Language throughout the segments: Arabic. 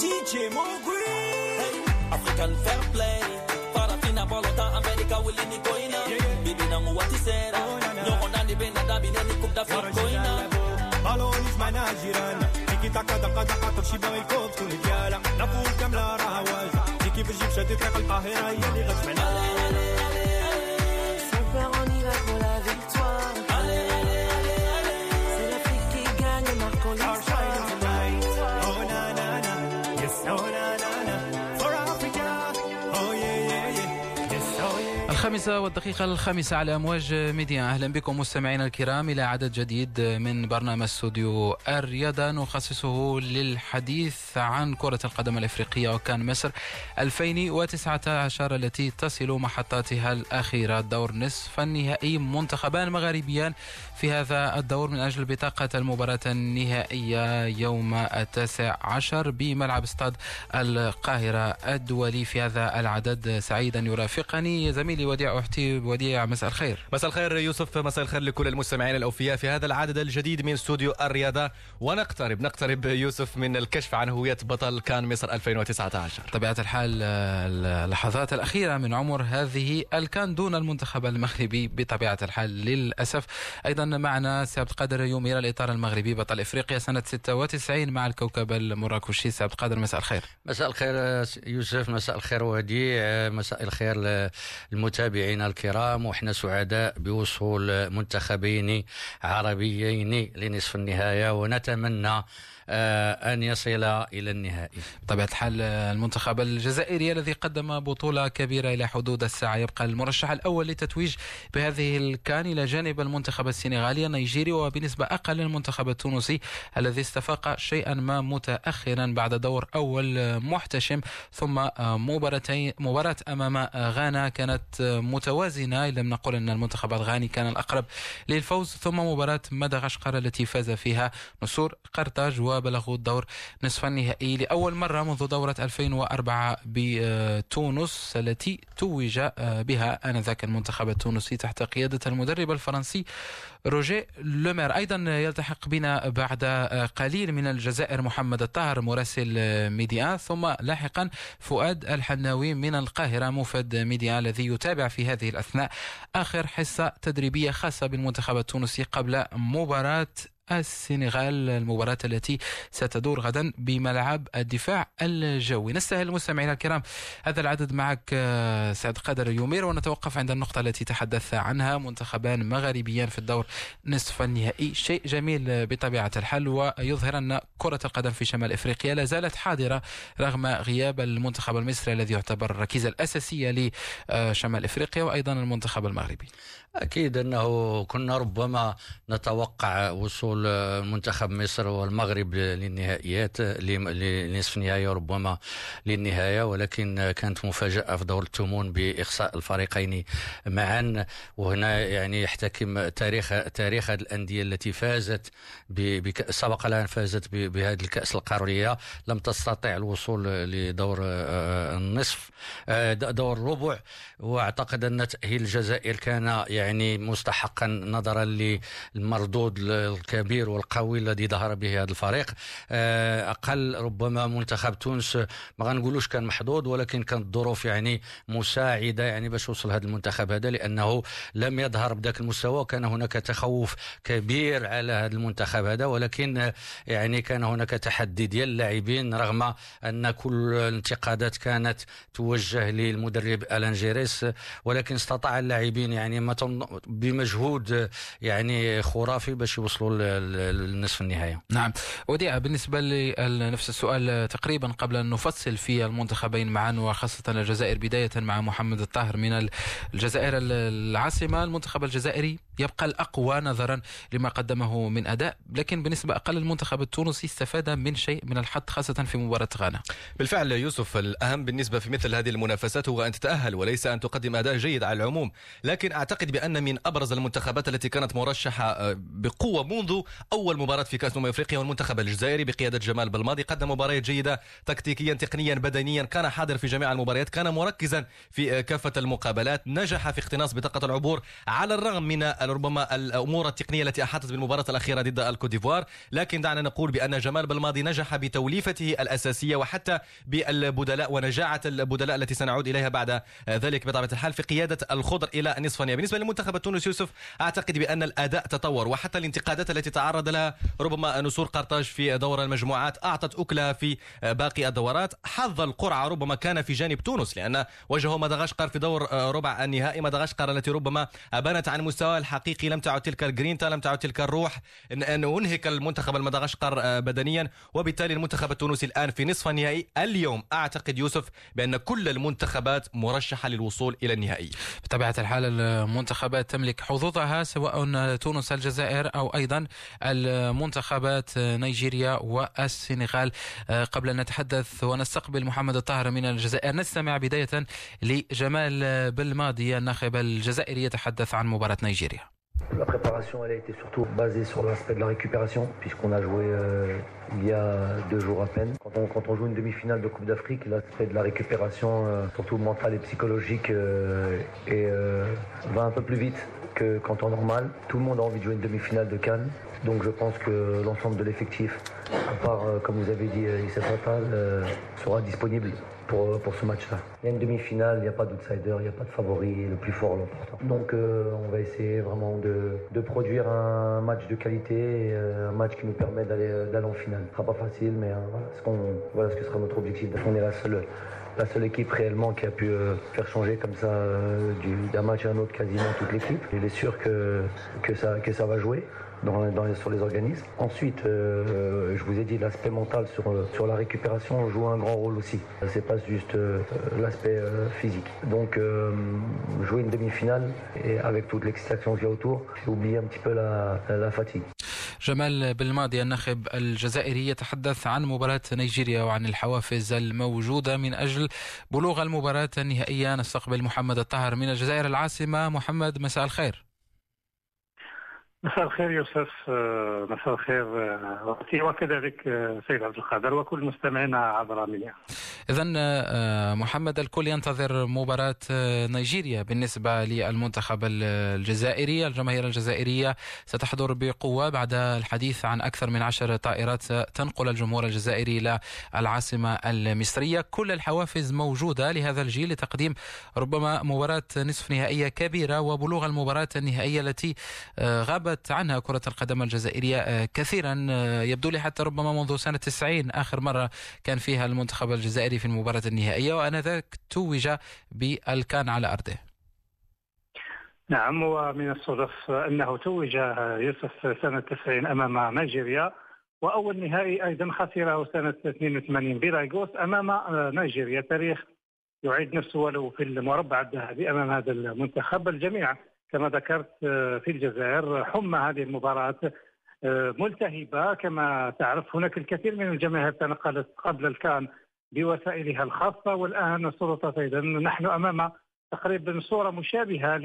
DJ. Hey, African fair play. Farafina bolota America willing koina. Bibi nangu watisera. Nyoko ndani bena dabi neni kubda fit koina. بالونيش معنا جيران كي تاكا دقا دقا كلشي باغي يكوب تكون ديالها نافول كاملة راها واجهة كي كيف تجيب شادي طريق القاهرة هي اللي غتجمعنا الخامسة والدقيقة الخامسة على أمواج ميديا. أهلا بكم مستمعينا الكرام إلى عدد جديد من برنامج استوديو الرياضة. نخصصه للحديث عن كرة القدم الإفريقية وكان مصر 2019 التي تصل محطاتها الأخيرة. دور نصف النهائي منتخبان مغاربيان في هذا الدور من أجل بطاقة المباراة النهائية يوم التاسع عشر بملعب استاد القاهرة الدولي في هذا العدد. سعيدا يرافقني زميلي وديع أحتي وديع مساء الخير. مساء الخير يوسف مساء الخير لكل المستمعين الأوفياء في هذا العدد الجديد من استوديو الرياضة. ونقترب نقترب يوسف من الكشف عن هوية بطل كان مصر 2019 طبيعة الحال اللحظات الأخيرة من عمر هذه الكان دون المنتخب المغربي بطبيعة الحال للأسف. أيضا معنا سي عبد القادر يومير الإطار المغربي بطل إفريقيا سنة 96 مع الكوكب المراكشي. سي عبد القادر مساء الخير. مساء الخير يوسف مساء الخير وديع مساء الخير للمتابعين الكرام وحنا سعداء بوصول منتخبين عربيين لنصف النهاية ونتمنى أن يصل إلى النهائي. بطبيعة الحال آه، المنتخب الجزائري الذي قدم بطولة كبيرة إلى حدود الساعة. يبقى المرشح الأول للتتويج بهذه الكان إلى جانب المنتخب السنغالي النيجيري وبنسبة أقل المنتخب التونسي الذي استفاق شيئا ما متأخرا بعد دور أول آه، محتشم. ثم آه، مباراتين مباراة أمام آه، غانا كانت آه، متوازنة. إن لم نقل أن المنتخب الغاني كان الأقرب للفوز. ثم مباراة مدغشقر التي فاز فيها نسور قرطاج وبلغوا الدور نصف النهائي لأول مرة منذ دورة 2004 بتونس التي توج بها آنذاك المنتخب التونسي تحت قيادة المدرب الفرنسي روجيه لومير. أيضا يلتحق بنا بعد قليل من الجزائر محمد الطاهر مراسل ميديا ثم لاحقا فؤاد الحناوي من القاهرة موفد ميديا الذي يتابع في هذه الأثناء آخر حصة تدريبية خاصة بالمنتخب التونسي قبل مباراة السنغال المباراة التي ستدور غدا بملعب الدفاع الجوي. نستهل المستمعين الكرام هذا العدد معك آه، سي عبد القادر يومير ونتوقف عند النقطة التي تحدث عنها منتخبان مغاربيان في الدور نصف النهائي. شيء جميل بطبيعة الحال ويظهر أن كرة القدم في شمال إفريقيا لا زالت حاضرة رغم غياب المنتخب المصري الذي يعتبر الركيزة الأساسية لشمال إفريقيا وأيضا المنتخب المغربي. أكيد أنه كنا ربما نتوقع وصول منتخب مصر والمغرب للنهائيات لنصف النهاية وربما للنهاية ولكن كانت مفاجأة في دور الثمون بإخصاء الفريقين معا. وهنا يعني يحتكم تاريخ تاريخ هذه الأندية التي فازت سبق لها أن فازت بهذه الكأس القارية. لم تستطع الوصول لدور آه، النصف آه، دور الربع وأعتقد أن تأهيل الجزائر كان يعني مستحقا نظرا للمردود الكبير والقوي الذي ظهر به هذا الفريق. آه، أقل ربما منتخب تونس ما غنقولوش كان محظوظ ولكن كانت الظروف يعني مساعدة يعني باش وصل هذا المنتخب هذا لأنه لم يظهر بذاك المستوى وكان هناك تخوف كبير على هذا المنتخب هذا ولكن يعني كان هناك تحدي ديال اللاعبين رغم أن كل الانتقادات كانت توجه للمدرب ألان جيريس ولكن استطاع اللاعبين يعني ما بمجهود يعني خرافي باش يوصلوا ل- ل- لنصف النهايه نعم. وديع بالنسبة لنفس السؤال تقريبا قبل أن نفصل في المنتخبين معا وخاصة الجزائر بداية مع محمد الطاهر من الجزائر العاصمة المنتخب الجزائري. يبقى الأقوى نظرا لما قدمه من أداء لكن بنسبة أقل المنتخب التونسي استفاد من شيء من الحظ خاصة في مباراة غانا. بالفعل يوسف الأهم بالنسبة في مثل هذه المنافسات هو أن تتأهل وليس أن تقدم أداء جيد على العموم. لكن أعتقد بأن من أبرز المنتخبات التي كانت مرشحة آه، بقوة منذ أول مباراة في كأس أمم أفريقيا والمنتخب الجزائري بقيادة جمال بالماضي قدم مباريات جيدة تكتيكيا تقنيا بدنيا كان حاضر في جميع المباريات كان مركزا في آه، كافة المقابلات نجح في اقتناص بطاقة العبور على الرغم من ربما الأمور التقنية التي أحاطت بالمباراة الأخيرة ضد الكوت ديفوار. لكن دعنا نقول بأن جمال بالماضي نجح بتوليفته الأساسية وحتى بالبدلاء ونجاعة البدلاء التي سنعود إليها بعد ذلك بطبيعة الحال في قيادة الخضر إلى نصف النهائي بالنسبة للمنتخب التونسي يوسف أعتقد بأن الأداء تطور وحتى الانتقادات التي تعرض لها ربما نسور قرطاج في دور المجموعات أعطت اكلها في باقي الدورات. حظ القرعة ربما كان في جانب تونس لأن واجهوا مدغشقر في دور ربع النهائي مدغشقر التي ربما أبانت عن مستوى الحقيقي لم تعد تلك الجرينتا لم تعد تلك الروح ان أنهك المنتخب المدغشقر بدنيا. وبالتالي المنتخب التونسي الآن في نصف النهائي. اليوم أعتقد يوسف بأن كل المنتخبات مرشحة للوصول إلى النهائي. بطبيعة الحال المنتخبات تملك حظوظها سواء تونس الجزائر أو أيضا المنتخبات نيجيريا والسنغال. قبل أن نتحدث ونستقبل محمد الطاهر من الجزائر نستمع بداية لجمال بالماضي. الناخب الجزائري يتحدث عن مباراة نيجيريا. La préparation, elle a été surtout basée sur l'aspect de la récupération, puisqu'on a joué euh, il y a deux jours à peine. Quand on, joue une demi-finale de Coupe d'Afrique, l'aspect de la récupération, euh, surtout mentale et psychologique, euh, va un peu plus vite que qu'en temps normal. Tout le monde a envie de jouer une demi-finale de Cannes. Donc je pense que l'ensemble de l'effectif, à part, comme vous avez dit, Issa Fatal, sera disponible pour, pour ce match-là. Il y a une demi-finale, il n'y a pas d'outsider, il n'y a pas de favori, le plus fort l'emportant. Donc euh, on va essayer vraiment de, de, produire un match de qualité, euh, un match qui nous permet d'aller en finale. Ce sera pas facile, mais euh, voilà, ce voilà ce que sera notre objectif. On est la seule, la seule équipe réellement qui a pu euh, faire changer comme ça euh, d'un match à un autre quasiment toute l'équipe. Il est sûr que, que, ça, que ça va jouer dans, dans, sur les organismes. Ensuite, euh, je vous ai dit, l'aspect mental sur, sur la récupération joue un grand rôle aussi. C'est pas juste euh, l'aspect euh, physique. Donc, jouer une demi-finale et avec toute l'excitation qu'il y a autour, oublier un petit peu la, la fatigue. جمال بالماضي الناخب الجزائري يتحدث عن مباراة نيجيريا وعن الحوافز الموجودة من أجل بلوغ المباراة النهائية نستقبل محمد الطاهر من الجزائر العاصمة محمد مساء الخير مساء الخير يوسف آه، مساء الخير آه، وكذلك آه، سيد عبد القادر وكل مستمعينا عبر ميديا اذا محمد الكل ينتظر مباراة نيجيريا بالنسبة للمنتخب الجزائري. الجماهير الجزائرية ستحضر بقوة بعد الحديث عن أكثر من عشر طائرات تنقل الجمهور الجزائري إلى العاصمة المصرية. كل الحوافز موجودة لهذا الجيل لتقديم ربما مباراة نصف نهائية كبيرة وبلوغ المباراة النهائية التي غابت غابت عنها كرة القدم الجزائرية آه، كثيرا. آه، يبدو لي حتى ربما منذ سنة 90 آخر مرة كان فيها المنتخب الجزائري في المباراة النهائية وآنذاك توج بالكان على أرضه. نعم ومن الصدف أنه توج يوسف سنة 90 أمام نيجيريا وأول نهائي أيضا خسره سنة 82 بلايغوس أمام نيجيريا. تاريخ يعيد نفسه ولو في المربع الذهبي أمام هذا المنتخب الجميع. كما ذكرت آه، في الجزائر حمى هذه المباراة آه، ملتهبة. كما تعرف هناك الكثير من الجماهير تنقلت قبل الكان بوسائلها الخاصة والآن السلطات أيضا نحن أمام تقريبا صورة مشابهة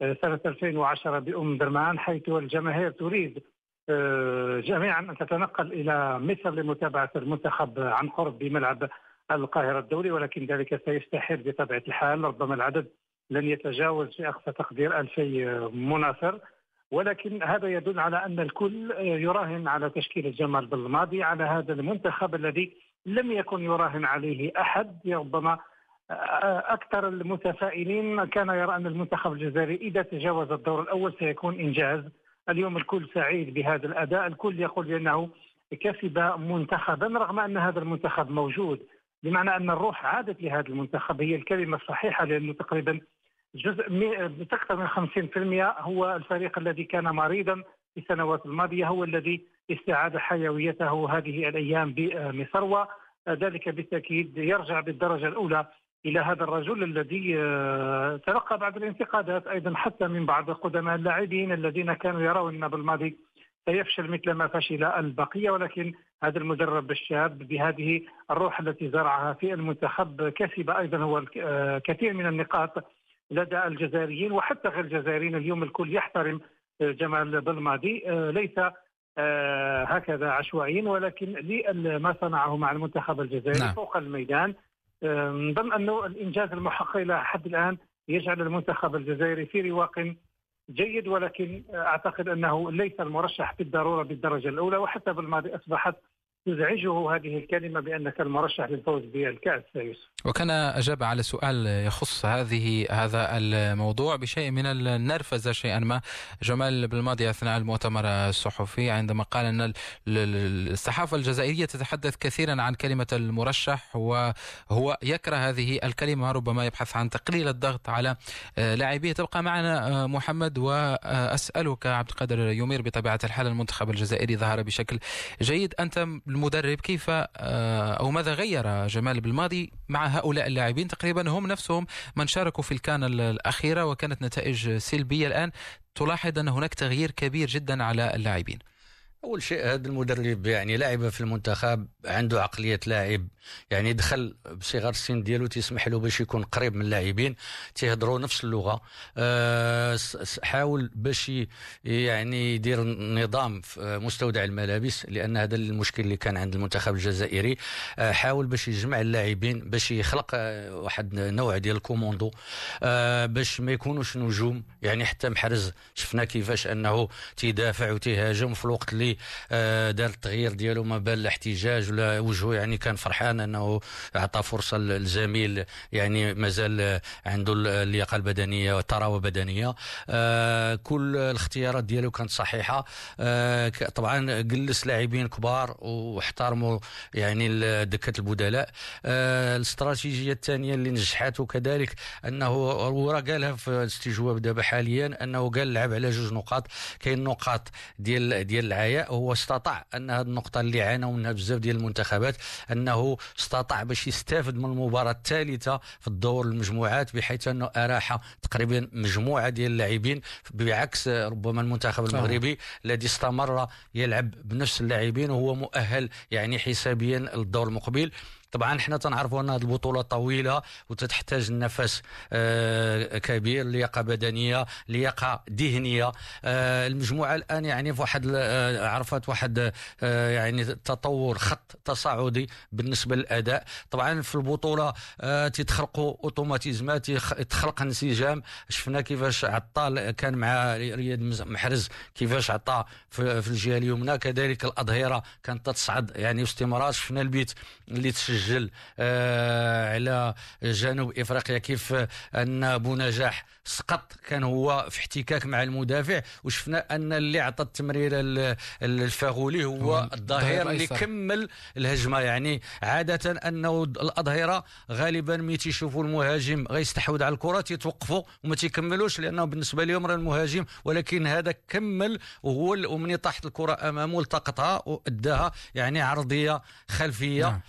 لسنة 2010 بأم درمان حيث الجماهير تريد آه، جميعا أن تتنقل إلى مصر لمتابعة المنتخب عن قرب بملعب القاهرة الدولي ولكن ذلك سيستحيل بطبيعة الحال ربما العدد لن يتجاوز في أقصى تقدير 2000 مناصر. ولكن هذا يدل على أن الكل يراهن على تشكيلة جمال بالماضي على هذا المنتخب الذي لم يكن يراهن عليه أحد. ربما أكثر المتفائلين كان يرى أن المنتخب الجزائري إذا تجاوز الدور الأول سيكون إنجاز. اليوم الكل سعيد بهذا الأداء. الكل يقول بأنه كسب منتخبا رغم أن هذا المنتخب موجود. بمعنى أن الروح عادت لهذا المنتخب هي الكلمة الصحيحة لأنه تقريبا جزء بأكثر من 50% هو الفريق الذي كان مريضا في السنوات الماضية هو الذي استعاد حيويته هذه الأيام بمصر وذلك بالتأكيد يرجع بالدرجة الأولى إلى هذا الرجل الذي آه، تلقى بعض الانتقادات أيضا حتى من بعض قدماء اللاعبين الذين كانوا يرون بالماضي سيفشل مثل ما فشل البقية. ولكن هذا المدرب الشاب بهذه الروح التي زرعها في المنتخب كسب أيضا هو آه، كثير من النقاط لدى الجزائريين وحتى غير الجزائريين اليوم الكل يحترم آه، جمال بالماضي آه، ليس هكذا عشوائيا ولكن لما صنعه مع المنتخب الجزائري نعم. فوق الميدان نظن انه الإنجاز المحقق إلى حد الآن يجعل المنتخب الجزائري في رواق جيد ولكن أعتقد أنه ليس المرشح بالضرورة بالدرجة الأولى وحتى بالماضي أصبحت تزعجه هذه الكلمة بأنك المرشح للفوز بالكأس يوسف. وكان أجاب على سؤال يخص هذه هذا الموضوع بشيء من النرفزة شيئا ما. جمال بالماضي أثناء المؤتمر الصحفي عندما قال أن الصحافة الجزائرية تتحدث كثيرا عن كلمة المرشح وهو يكره هذه الكلمة ربما يبحث عن تقليل الضغط على لاعبيه. تبقى معنا محمد وأسألك عبد القادر يمير بطبيعة الحال المنتخب الجزائري ظهر بشكل جيد. أنت المدرب كيف آه، أو ماذا غير جمال بالماضي مع هؤلاء اللاعبين؟ تقريبا هم نفسهم من شاركوا في الكان الأخيرة وكانت نتائج سلبية الآن. تلاحظ أن هناك تغيير كبير جدا على اللاعبين. أول شيء هذا المدرب يعني لاعب في المنتخب عنده عقلية لاعب يعني دخل بصغر السن ديالو تسمح له باش يكون قريب من اللاعبين تيهضروا نفس اللغة. أه حاول باش يعني يدير نظام في مستودع الملابس لأن هذا المشكل اللي كان عند المنتخب الجزائري. أه حاول باش يجمع اللاعبين باش يخلق أه واحد نوع ديال الكوموندو. أه باش ما يكونوش نجوم يعني حتى محرز شفنا كيفاش أنه تيدافع وتيهاجم في الوقت اللي آه، دار التغيير ديالو ما بال الاحتجاج ولا وجهه يعني كان فرحان انه اعطى فرصة للزميل يعني مازال عنده اللياقة البدنية والثروه البدنية. آه، كل الاختيارات ديالو كانت صحيحة. آه، طبعا جلس لاعبين كبار واحترموا يعني دكة البدلاء. الاستراتيجية الثانية اللي نجحته كذلك أنه هو قالها في الاستجواب دابا حاليا أنه قال لعب على جوج نقاط. كاين نقاط ديال ديال هو استطاع أن هذه النقطة اللي عانوا منها بزاف ديال المنتخبات أنه استطاع باش يستافد من المباراة الثالثة في الدور المجموعات بحيث أنه أراح تقريبا مجموعة ديال اللاعبين بعكس ربما المنتخب المغربي الذي استمر يلعب بنفس اللاعبين وهو مؤهل يعني حسابيا للدور المقبل. طبعا إحنا تنعرفوا أن هذه البطولة طويلة وتتحتاج النفس آه كبير لياقة بدنية لياقة ذهنية. آه المجموعة الآن يعني في واحد آه عرفت واحد يعني تطور خط تصاعدي بالنسبة للأداء. طبعا في البطولة تتخلقوا أوتوماتيزمات يتخلق انسجام. شفنا كيفاش عطال كان مع رياض محرز كيفاش عطى في, الجهه اليمنى كذلك الأظهرة كانت تصعد يعني باستمرار. شفنا البيت اللي تسجل سجل آه، على جنوب إفريقيا. كيف أن بونجاح سقط؟ كان هو في احتكاك مع المدافع وشفنا أن اللي عطى التمريره الفاغولي هو الظهير اللي كمل الهجمة. يعني عادة انه الأظهرة غالبا ملي تيشوفوا المهاجم غيستحوذ على الكرة تيتوقفوا وما تيكملوش لأنه بالنسبة لهم راه المهاجم. ولكن هذا كمل وهو ومني طاحت الكرة أمامه التقطها وأداها يعني عرضية خلفية. نعم.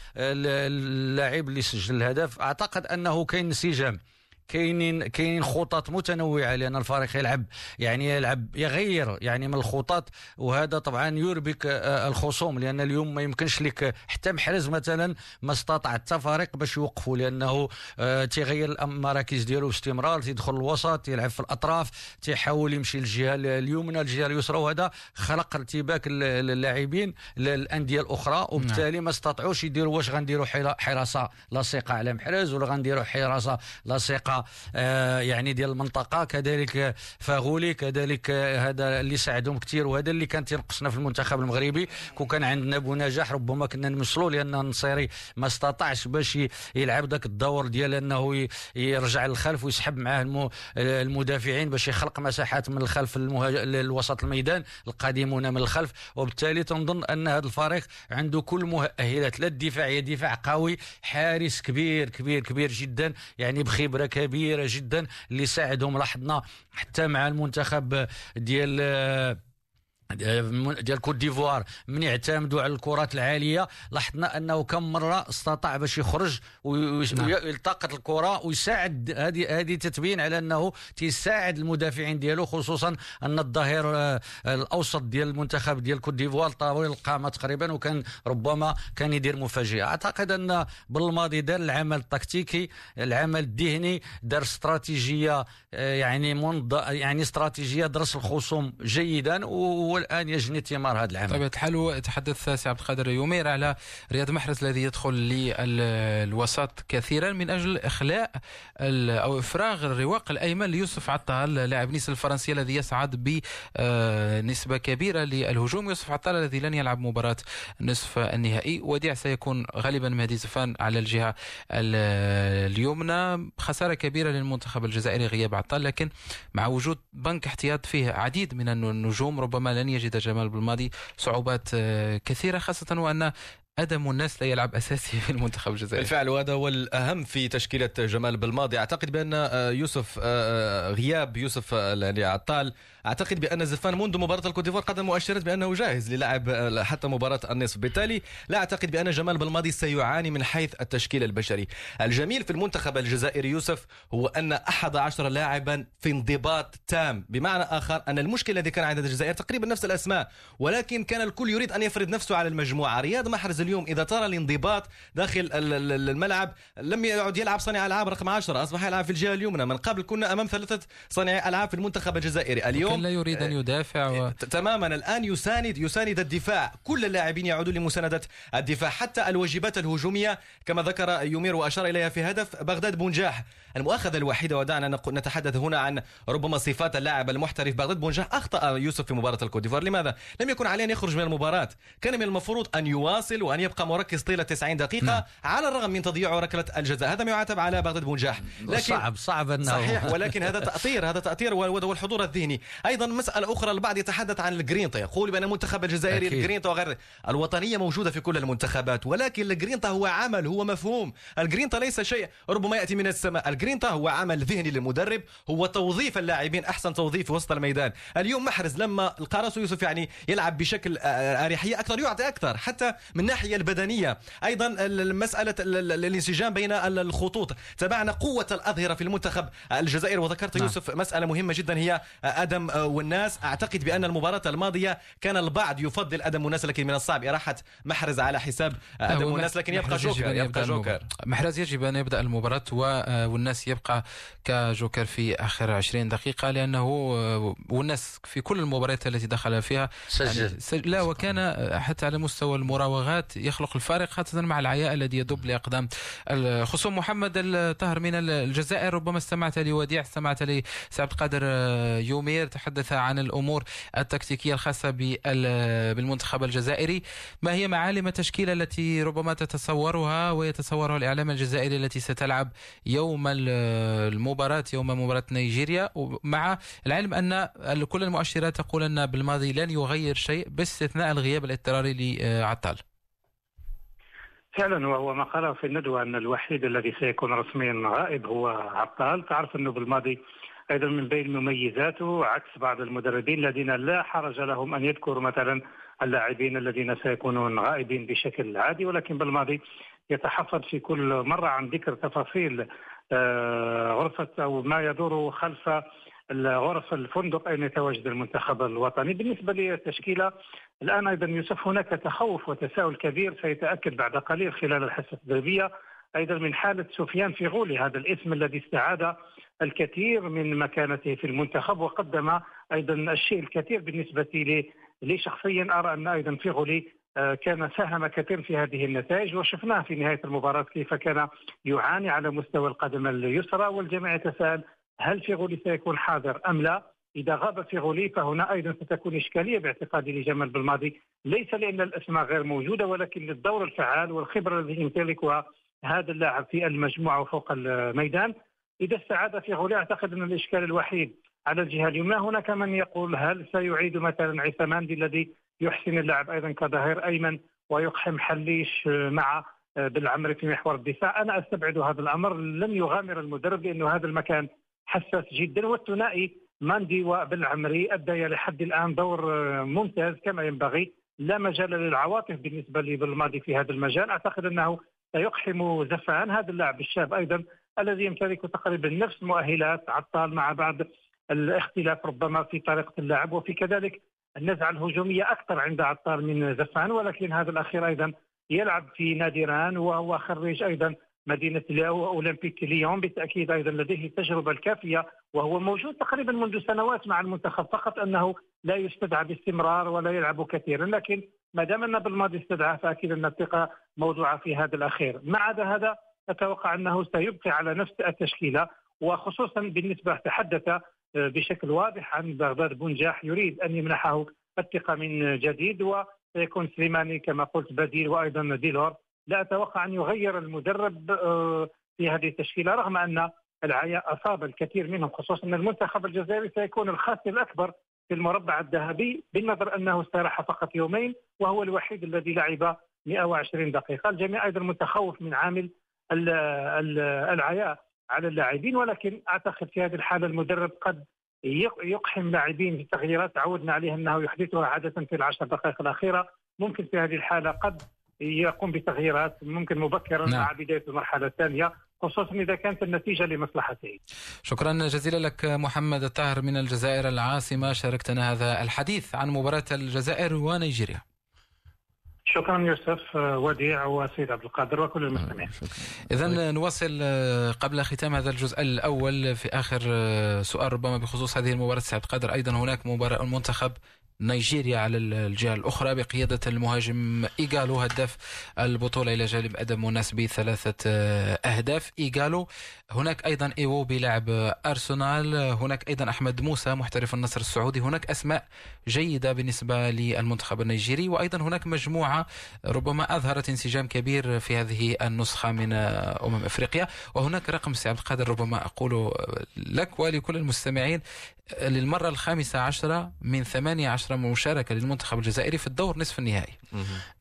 اللاعب اللي سجل الهدف. أعتقد أنه كاين انسجام. كاينين كاينين خطط متنوعة لأن الفريق يلعب يعني يلعب يغير يعني من الخطط وهذا طبعا يربك آه، الخصوم لأن اليوم ما يمكنش لك حتى محرز مثلا ما استطاع حتى فريق باش يوقفوا لأنه آه، تيغير المراكز ديالو باستمرار تيدخل الوسط يلعب في الأطراف تيحاول يمشي للجهة اليمنى الجهة اليسرى وهذا خلق ارتباك اللاعبين الانديه الأخرى وبالتالي ما استطاعوش يديروا واش غنديروا حراسة لاصقة على محرز ولا غنديروا حراسة لاصقة آه، يعني ديال المنطقة. كذلك فاغولي كذلك هذا اللي ساعدهم كثير وهذا اللي كان تنقصنا في المنتخب المغربي. كون كان عندنا بونجاح ربما كنا نمثلوا لأن النصيري ما استطاعش باش يلعب ذاك الدور ديال أنه يرجع للخلف ويسحب معاه المدافعين باش يخلق مساحات من الخلف لوسط الميدان القادمون من الخلف. وبالتالي تنظن أن هذا الفريق عنده كل مؤهلات لا الدفاعيه دفاع قوي حارس كبير كبير كبير جدا يعني بخبرة كبيرة جدا اللي ساعدهم. لاحظنا حتى مع المنتخب ديال ديال كوت ديفوار من يعتمدوا على الكرات العالية لاحظنا أنه كم مرة استطاع باش يخرج ويلتقط نعم. الكرة ويساعد هذه هذه تتبين على أنه تيساعد المدافعين ديالو خصوصا أن الظهير آه، الأوسط ديال المنتخب ديال كوت ديفوار طويل القامة تقريبا وكان ربما كان يدير مفاجاه أعتقد أن بلماضي دار العمل التكتيكي العمل الذهني دار استراتيجية آه، يعني منض... يعني استراتيجية درس الخصوم جيدا و والان يجني ثمار هذا العمل. طبيعة الحال تحدث سي عبد القادر يومير على رياض محرز الذي يدخل للوسط كثيرا من أجل إخلاء أو إفراغ الرواق الأيمن ليوسف عطال لاعب نيس الفرنسي الذي يصعد بنسبة كبيرة للهجوم. يوسف عطال الذي لن يلعب مباراة نصف النهائي وديع سيكون غالبا مهدي زفان على الجهة اليمنى. خسارة كبيرة للمنتخب الجزائري غياب عطال لكن مع وجود بنك احتياط فيه عديد من النجوم ربما لن يجد جمال بالماضي صعوبات آه، كثيرة خاصة وأن أدم الناس لا يلعب أساسي في المنتخب الجزائري. بالفعل وهذا هو الأهم في تشكيلة جمال بالماضي. أعتقد بأن آه، يوسف آه، غياب يوسف عطال. أعتقد بأن زفان منذ مباراة الكوتيفوار قدم مؤشرات بأنه جاهز للعب حتى مباراة النصف. بالتالي لا أعتقد بأن جمال بالماضي سيعاني من حيث التشكيل البشري. الجميل في المنتخب الجزائري يوسف هو أن 11 لاعبا في انضباط تام. بمعنى آخر أن المشكلة الذي كان عند الجزائر تقريبا نفس الأسماء ولكن كان الكل يريد أن يفرض نفسه على المجموعة. رياض محرز اليوم. إذا ترى الانضباط داخل الملعب لم يعد يلعب صانع ألعاب رقم 10 أصبح يلعب في الجهة اليمنى. من قبل كنا أمام ثلاثة صانعي ألعاب في المنتخب الجزائري. اليوم لا يريد أن يدافع و... تماما. الآن يساند يساند الدفاع. كل اللاعبين يعودون لمساندة الدفاع. حتى الواجبات الهجومية كما ذكر يومير وأشار إليها في هدف بغداد بونجاح. المؤاخذة الوحيدة ودعنا نتحدث هنا عن ربما صفات اللاعب المحترف بغداد بونجاح. أخطأ يوسف في مباراة الكوديفوار لماذا؟ لم يكن عليه أن يخرج من المباراة. كان من المفروض أن يواصل وأن يبقى مركز طيلة 90 دقيقة نعم. على الرغم من تضييع ركله الجزاء. هذا ما يعاتب على بغداد بونجاح لكن صعب صعب انه صحيح ولكن هذا تاثير هذا تأثير والحضور الذهني. أيضا مسألة أخرى البعض يتحدث عن الجرينتا. يقول بأن المنتخب الجزائري. الجرينتا والغيرة الوطنية موجودة في كل المنتخبات ولكن الجرينتا هو عمل هو مفهوم. الجرينتا ليس شيء ربما يأتي من السماء. الجرينتا هو عمل ذهني للمدرب هو توظيف اللاعبين أحسن توظيف في وسط الميدان. اليوم محرز لما القارس يوسف يعني يلعب بشكل أريحية أكثر يعطي أكثر حتى من الناحيه البدنية. أيضا مسألة الانسجام بين الخطوط. تابعنا قوة الأظهرة في المنتخب الجزائري وذكرت نعم. يوسف مسألة مهمة جدا هي آدم وناس. أعتقد بأن المباراة الماضية كان البعض يفضل آدم وناس لكن من الصعب إراحة محرز على حساب أدم والناس. لكن يبقى جوكر يبقى جوكر. محرز يجب أن يبدأ المباراة والناس يبقى كجوكر في آخر 20 دقيقة لأنه والناس في كل المباريات التي دخل فيها سجل. يعني سجل. لا وكان حتى على مستوى المراوغات يخلق الفارق خاصة مع العياء الذي يدب لأقدام خصوم محمد الطاهر من الجزائر ربما استمعت لوديع استمعت لسعد القادر يومير تحدث عن الأمور التكتيكية الخاصة بالمنتخب الجزائري. ما هي معالم التشكيلة التي ربما تتصورها ويتصورها الإعلام الجزائري التي ستلعب يوم المباراة يوم مباراة نيجيريا؟ ومع العلم أن كل المؤشرات تقول أن بالماضي لن يغير شيء باستثناء الغياب الاضطراري لعطال. فعلا وهو ما قاله في الندوة أن الوحيد الذي سيكون رسميا غائب هو عطال. تعرف أنه بالماضي أيضا من بين مميزاته عكس بعض المدربين الذين لا حرج لهم أن يذكروا مثلا اللاعبين الذين سيكونون غائبين بشكل عادي ولكن بالماضي يتحفظ في كل مرة عن ذكر تفاصيل آه، غرفة أو ما يدور خلف غرف الفندق أين يتواجد المنتخب الوطني؟ بالنسبة للتشكيلة الآن أيضا يوسف هناك تخوف وتساؤل كبير سيتأكد بعد قليل خلال الحصة التدريبيه أيضا من حالة سفيان فيغولي هذا الاسم الذي استعاد الكثير من مكانته في المنتخب وقدم أيضا الشيء الكثير بالنسبة لي لي شخصيا أرى أن أيضا فيغولي آه، كان ساهم كثير في هذه النتائج وشفناه في نهاية المباراة كيف كان يعاني على مستوى القدم اليسرى والجميع يتساءل هل فيغولي سيكون حاضر أم لا؟ إذا غاب فيغولي فهنا أيضا ستكون إشكالية باعتقادي لجمال بالماضي. ليس لأن الأسماء غير موجودة ولكن للدور الفعال والخبرة التي يمتلكها هذا اللاعب في المجموعة وفوق الميدان. إذا استعاد فيغولي أعتقد أن الإشكال الوحيد على الجهة اليمنى. هناك من يقول هل سيعيد مثلا عيسى ماندي الذي يحسن اللعب أيضا كظهير أيمن ويقحم حليش مع بالعمر في محور الدفاع؟ أنا أستبعد هذا الأمر. لن يغامر المدرب لأنه هذا المكان حساس جدا. والثنائي ماندي وبالعمري أدى لحد الآن دور ممتاز كما ينبغي. لا مجال للعواطف بالنسبة لي بالماضي في هذا المجال. أعتقد أنه سيقحم زفان هذا اللاعب الشاب أيضا الذي يمتلك تقريبا نفس مؤهلات عطال مع بعض الاختلاف ربما في طريقة اللعب وفي كذلك النزعة الهجومية أكثر عند عطال من زفان. ولكن هذا الأخير أيضا يلعب في نادي ران وهو خريج أيضا مدينة أولمبيك ليون بالتأكيد أيضا لديه التجربة الكافية وهو موجود تقريبا منذ سنوات مع المنتخب فقط أنه لا يستدعى باستمرار ولا يلعب كثيرا لكن ما دام أن بالماضي استدعى فأكيد أن الثقة موضوعة في هذا الأخير. عدا هذا أتوقع أنه سيبقي على نفس التشكيلة وخصوصا بالنسبة تحدث بشكل واضح عن بغداد بنجاح يريد أن يمنحه الثقة من جديد وسيكون سليماني كما قلت بديل وأيضا ديلور. لا أتوقع أن يغير المدرب آه، في هذه التشكيلة رغم أن العياء أصاب الكثير منهم خصوصا أن المنتخب الجزائري سيكون الخاسر الأكبر في المربع الذهبي بالنظر أنه استراح فقط يومين وهو الوحيد الذي لعب 120 دقيقة. الجميع أيضا متخوف من عامل العياء على اللاعبين ولكن أعتقد في هذه الحالة المدرب قد يقحم لاعبين في تغييرات تعودنا عليها أنه يحدثها عادة في العشر دقائق الأخيرة. ممكن في هذه الحالة قد يقوم بتغييرات ممكن مبكرا نعم. مع بداية المرحلة الثانية خصوصا إذا كانت النتيجة لمصلحته. شكرا جزيلا لك محمد الطاهر من الجزائر العاصمة شاركتنا هذا الحديث عن مباراة الجزائر ونيجيريا. شكرا يوسف وديع وسيد عبد القادر وكل المستمعين. اذا نواصل قبل ختام هذا الجزء الأول في آخر سؤال ربما بخصوص هذه المباراة سعد قادر أيضا هناك مباراة المنتخب نيجيريا على الجهة الأخرى بقيادة المهاجم إيغالو هداف البطولة إلى جانب أدم وناس بثلاثة آه، أهداف. إيغالو هناك أيضا إيوو بيلعب أرسنال هناك أيضا أحمد موسى محترف النصر السعودي هناك أسماء جيدة بالنسبة للمنتخب النيجيري وأيضا هناك مجموعة ربما أظهرت انسجام كبير في هذه النسخة من أمم أفريقيا. وهناك رقم سي عبد القادر ربما أقول لك ولكل المستمعين للمرة الخامسة عشرة من ثمانية عشرة مشاركة للمنتخب الجزائري في الدور نصف النهائي.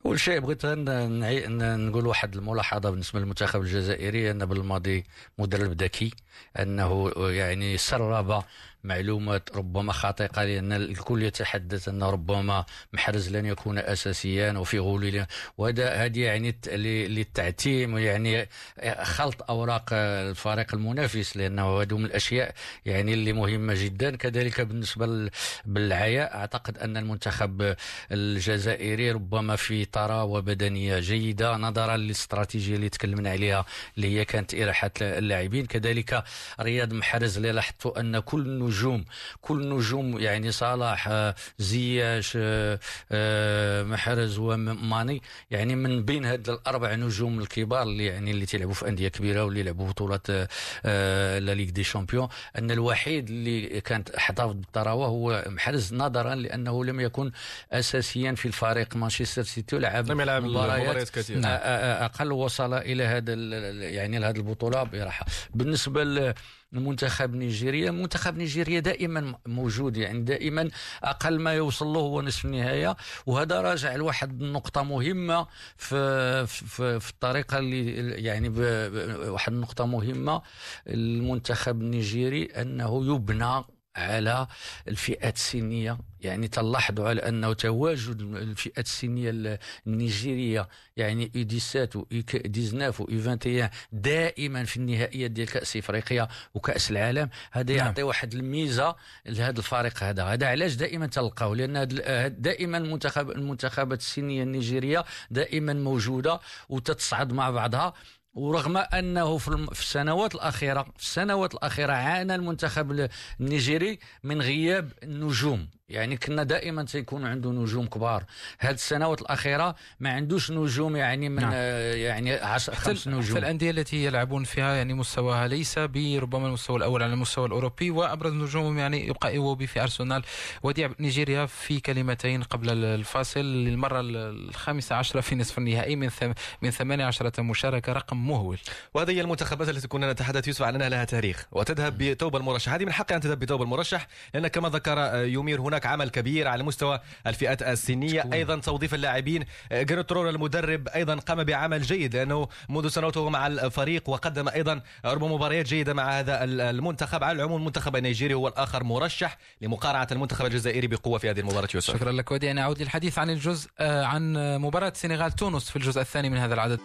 أول شيء بغيت نقول واحد الملاحظة بالنسبة للمنتخب الجزائري أن بالماضي مدرب ذكي أنه يعني سرب معلومات ربما خاطئة لأن الكل يتحدث أن ربما محرز لن يكون اساسيا وفي غولي وهذا هذه يعني للتعتيم يعني خلط أوراق الفريق المنافس لأنه هذو من الأشياء يعني اللي مهمة جدا. كذلك بالنسبة بالعياء أعتقد أن المنتخب الجزائري ربما في طراوة بدنية جيدة نظرا للاستراتيجية اللي تكلمنا عليها اللي هي كانت اراحه اللاعبين. كذلك رياض محرز اللي لاحظتوا أن كل نجوم. كل نجوم يعني صلاح آه، زياش آه، آه، محرز وماني. يعني من بين هاد الأربع نجوم الكبار اللي يعني اللي تلعبوا في أندية كبيرة واللي لعبوا بطولات لا ليغ دي شامبيون. أن الوحيد اللي كانت احتفظ بالطراوة هو محرز نظرا لأنه لم يكن اساسيا في الفريق. مانشستر سيتي ولعب لم يلعب مباريات كثيرة. أقل وصل إلى هذا يعني لهذه البطولة براحه بالنسبة المنتخب نيجيريا. منتخب نيجيريا دائما موجود يعني دائما أقل ما يوصل له هو نصف النهاية. وهذا راجع لواحد النقطه مهمة في في, في الطريقة اللي يعني واحد النقطه مهمة المنتخب النيجيري أنه يبنى على الفئات السنيه يعني تلاحظوا على أنه تواجد الفئات السنيه النيجيريه يعني اي 17 و اي 19 و اي 21 دائما في النهائيات ديال كأس إفريقيا وكاس العالم. هذا نعم. يعطي واحد الميزة لهذا الفريق هذا. هذا علاش دائما تلقاو لأن دائما المنتخب المنتخبات السنيه النيجيرية دائما موجودة وتتصعد مع بعضها. ورغم أنه في السنوات الأخيرة في السنوات الأخيرة عانى المنتخب النيجيري من غياب النجوم. يعني كنا دائما تيكون عنده نجوم كبار. هذه السنوات الأخيرة ما عندوش نجوم يعني من نعم. آه، يعني 10 خمس نجوم. الأندية التي يلعبون فيها يعني مستواها ليس بربما المستوى الأول على المستوى الأوروبي وأبرز نجومهم يعني يبقى ايوبي في أرسنال وديع نيجيريا في كلمتين قبل الفاصل. للمرة الخامسة عشرة في نصف النهائي من ثم من 18 مشاركة رقم مهول. وهذه هي المنتخبات التي كنا نتحدث يوسف عن انها لها تاريخ. وتذهب بثوب المرشح. هذه من حقها أن تذهب بثوب المرشح لأن كما ذكر آه، يومير هناك هناك عمل كبير على مستوى الفئات السنية. أيضا توظيف اللاعبين. جيرنوت رور المدرب أيضا قام بعمل جيد لأنه منذ سنوات مع الفريق وقدم أيضا ربما مباريات جيدة مع هذا المنتخب. على العموم المنتخب النيجيري هو الآخر مرشح لمقارعة المنتخب الجزائري بقوة في هذه المباراة يوسف. شكرا لك وديع. أنا أعود للحديث عن الجزء آه، عن مباراة سنغال تونس في الجزء الثاني من هذا العدد.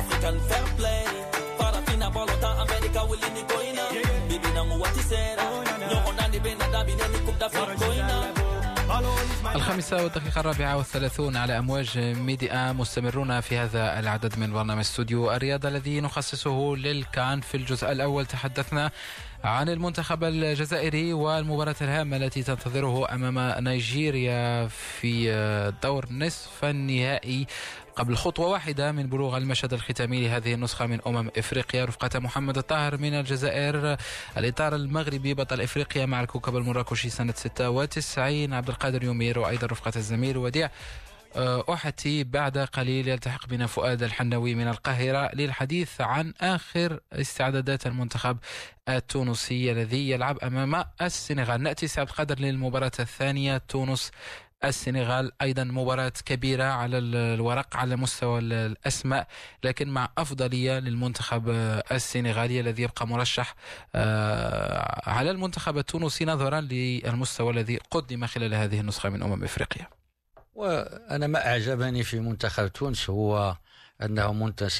African fair play. الخامسة والدقيقة الرابعة والثلاثون على أمواج ميديا مستمرون في هذا العدد من برنامج استوديو الرياضة الذي نخصصه للكان في الجزء الأول. تحدثنا عن المنتخب الجزائري والمباراة الهامة التي تنتظره أمام نيجيريا في دور نصف النهائي قبل خطوة واحدة من بلوغ المشهد الختامي لهذه النسخة من أمم إفريقيا رفقة محمد الطاهر من الجزائر. الإطار المغربي بطل إفريقيا مع الكوكب المراكشي سنة 96 عبد القادر يومير وأيضا رفقة الزميل وديع أحتي بعد قليل يلتحق بنا فؤاد الحنوي من القاهرة للحديث عن آخر استعدادات المنتخب التونسي الذي يلعب أمام السنغال. نأتي سعد قدر للمباراة الثانية. تونس السنغال أيضا مباراة كبيرة على الورق على مستوى الأسماء لكن مع أفضلية للمنتخب السنغالي الذي يبقى مرشح على المنتخب التونسي نظرا للمستوى الذي قدم خلال هذه النسخة من أمم إفريقيا. وأنا ما أعجبني في منتخب تونس هو أنه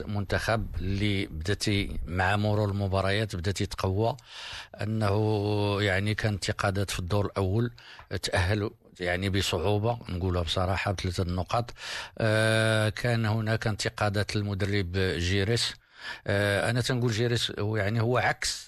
منتخب اللي بداتي مع مرور المباريات بدأت تقوى أنه يعني كان انتقادات في الدور الأول تأهلوا يعني بصعوبة نقولها بصراحة بثلاثه نقاط آه كان هناك انتقادات للمدرب جيريس. آه أنا تنقول جيريس يعني هو عكس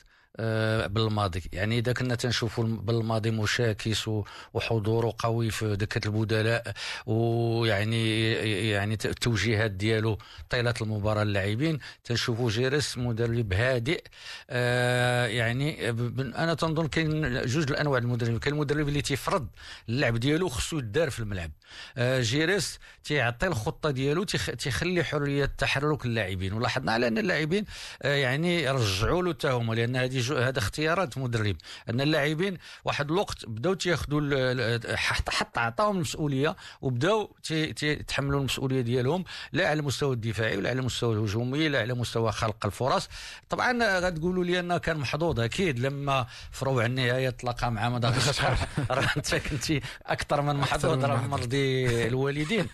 بالماضي. يعني إذا كنا تنشوفوا بالماضي مشاكس وحضوره قوي في دكة البدلاء ويعني يعني التوجيهات ديالو طيلة المباراة اللاعبين تنشوفوا جيرس مدرب هادئ. آه يعني أنا تنظن كاين جوج الأنواع المدرب كاين المدرب اللي تيفرض اللعب ديالو خصو يدار في الملعب. آه جيرس تيعطي الخطة ديالو تيخلي حرية تحرك اللاعبين. ولاحظنا على أن اللاعبين آه يعني رجعوا له تهمه لأن هذه هذا اختيارات مدرب. أن اللاعبين واحد الوقت بداو تياخذوا حتى عطاهم المسؤولية وبداو يتحملوا المسؤولية ديالهم لا على المستوى الدفاعي ولا على المستوى الهجومي لا على مستوى خلق الفرص. طبعا غتقولوا لي أنه كان محظوظ أكيد لما في روع النهاية تلاقى مع مدغشقر. راه أنت كنتي أكثر من محظوظ راه مرضي. الوالدين.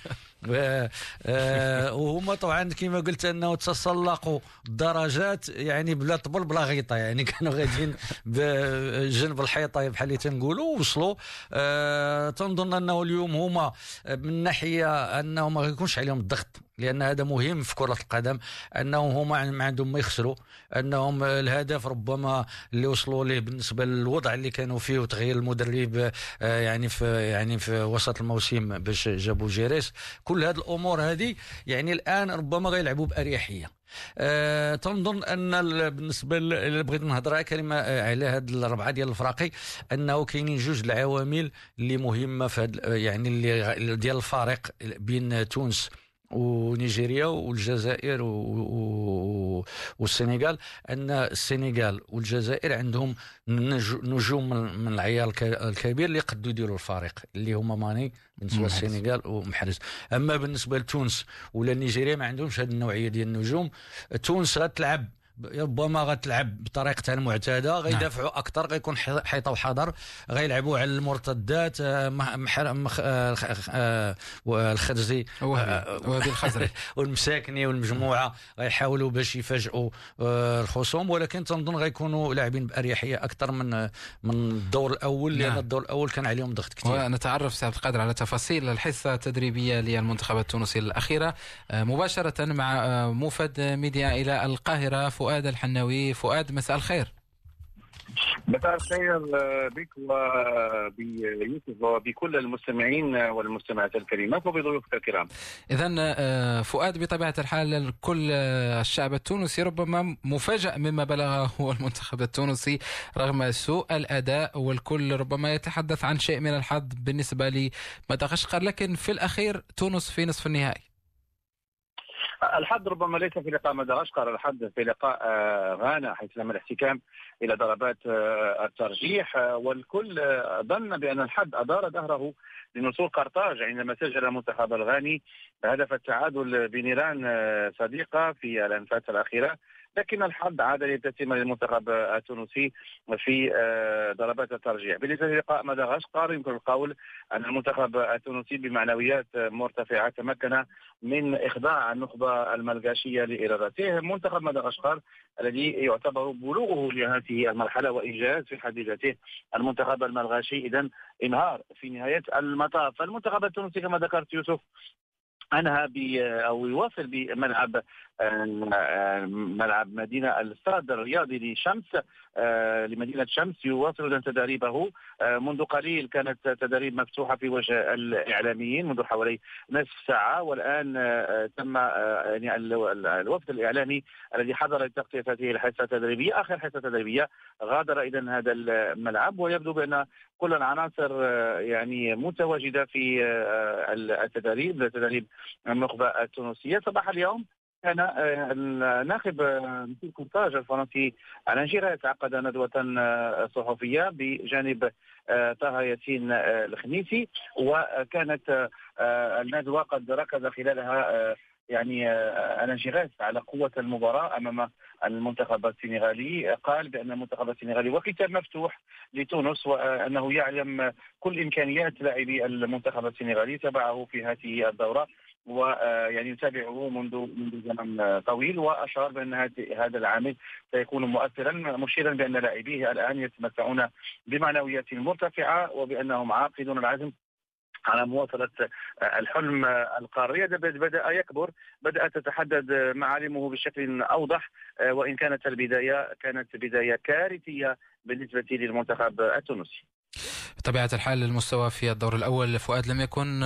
آه، وهما طبعا كما قلت أنه تسلقوا الدرجات يعني بلا طبل بلا غيطة. يعني كانوا غاديين بجنب الحيطة بحال اللي تنقولوا وصلوا أه تنظن أنه اليوم هما من ناحية أنه ما يكونش عليهم الضغط لأن هذا مهم في كرة القدم أنهم هما ما عندهم ما يخسروا أنهم الهدف ربما اللي وصلوا له بالنسبة للوضع اللي كانوا فيه وتغيير المدرب آه، يعني في يعني في وسط الموسم باش جابوا جيريس. كل هذه الأمور هذه يعني الآن ربما غيلعبوا بأريحية. أه تنظن أن بالنسبة بغيت نهضر كلمة آه، على هاد الاربعه ديال الفراقي أنه كاينين جوج العوامل اللي مهمة في يعني اللي ديال الفارق بين تونس ونيجيريا والجزائر والسنغال أن السنغال والجزائر عندهم نجوم من العيار الكبير اللي قدوا يديروا الفريق اللي هما ماني بالنسبة للسنغال ومحرز أما بالنسبة لتونس ولا نيجيريا ما عندهمش هذه النوعية ديال النجوم. تونس غتلعب ربما غتلعب بطريقتها المعتادة غيدافعوا نعم. أكثر غيكون حيطة وحذر غيلعبوا على المرتدات آه،. آه، آه، الخرزي وهبي الخزري والمساكني والمجموعة غيحاولوا باش يفاجئوا الخصوم ولكن تنظن غيكونوا لاعبين بأريحية أكثر من من الدور الأول لأن نعم. الدور الأول كان عليهم ضغط كثير ونتعرف سعد القادر على تفاصيل الحصة التدريبية للمنتخب التونسي الأخيرة مباشرة مع موفد ميديا إلى القاهرة فؤاد الحناوي فؤاد مساء الخير مساء الخير بك وبيوسف وبكل المستمعين والمستمعات الكريمات وبضيوفك الكرام. اذا آه، فؤاد بطبيعة الحال كل الشعب التونسي ربما مفاجئ مما بلغه المنتخب التونسي رغم سوء الأداء والكل ربما يتحدث عن شيء من الحظ بالنسبة لمدغشقر لكن في الأخير تونس في نصف النهائي. الحد ربما ليس في لقاء مدغشقر الحد في لقاء آه، غانا حيث تم الاحتكام إلى ضربات آه، الترجيح. آه، والكل ظن بأن الحد أدار ظهره لنصول قرطاج عندما سجل المنتخب الغاني هدف التعادل بنيران صديقة في الأنفاس الأخيرة. لكن الحظ عاد يبتسم للمنتخب التونسي في آه، ضربات الترجيح. بالنسبة للقاء مدغشقر يمكن القول أن المنتخب التونسي بمعنويات مرتفعة تمكن من إخضاع النخبة الملغاشيه لإرادته. منتخب مدغشقر الذي يعتبر بلوغه لهذه المرحلة وإنجاز في حد ذاته المنتخب الملغاشي اذا انهار في نهاية المطاف. المنتخب التونسي كما ذكرت يوسف انهى ب أو يواصل بملعب ملعب مدينة الاستاد الرياضي لشمس آه، لمدينة شمس يواصل تدريبه. آه، منذ قليل كانت تدريب مفتوحة في وجه الإعلاميين منذ حوالي نصف ساعة. والآن آه، تم يعني الوفد الإعلامي الذي حضر لتغطية هذه الحصة التدريبية. آخر حصة تدريبية غادر إذا هذا الملعب. ويبدو بأن كل العناصر يعني متواجدة في التدريب تدريب النخبة التونسية. صباح اليوم كان آه، الناخب مثل كونتاج الفرنسي على جيرات عقد ندوة آه، صحفية بجانب آه، طه ياسين الخنيسي. وكانت الندوة قد ركز خلالها يعني أنا جيغاس على قوة المباراة أمام المنتخب السنغالي. قال بأن المنتخب السنغالي وكتاب مفتوح لتونس وأنه يعلم كل إمكانيات لاعبي المنتخب السنغالي تبعه في هذه الدورة. ويعني يتابعه منذ منذ زمن طويل واشار بأن هذا العامل سيكون مؤثرا مشيرا بأن لاعبيه الآن يتمتعون بمعنويات مرتفعة وبأنهم عاقدون العزم على مواصلة الحلم القاري بدأ يكبر بدأت تتحدد معالمه بشكل أوضح وإن كانت البداية كانت بداية كارثية بالنسبة للمنتخب التونسي. بطبيعة الحال المستوى في الدور الأول فؤاد لم يكن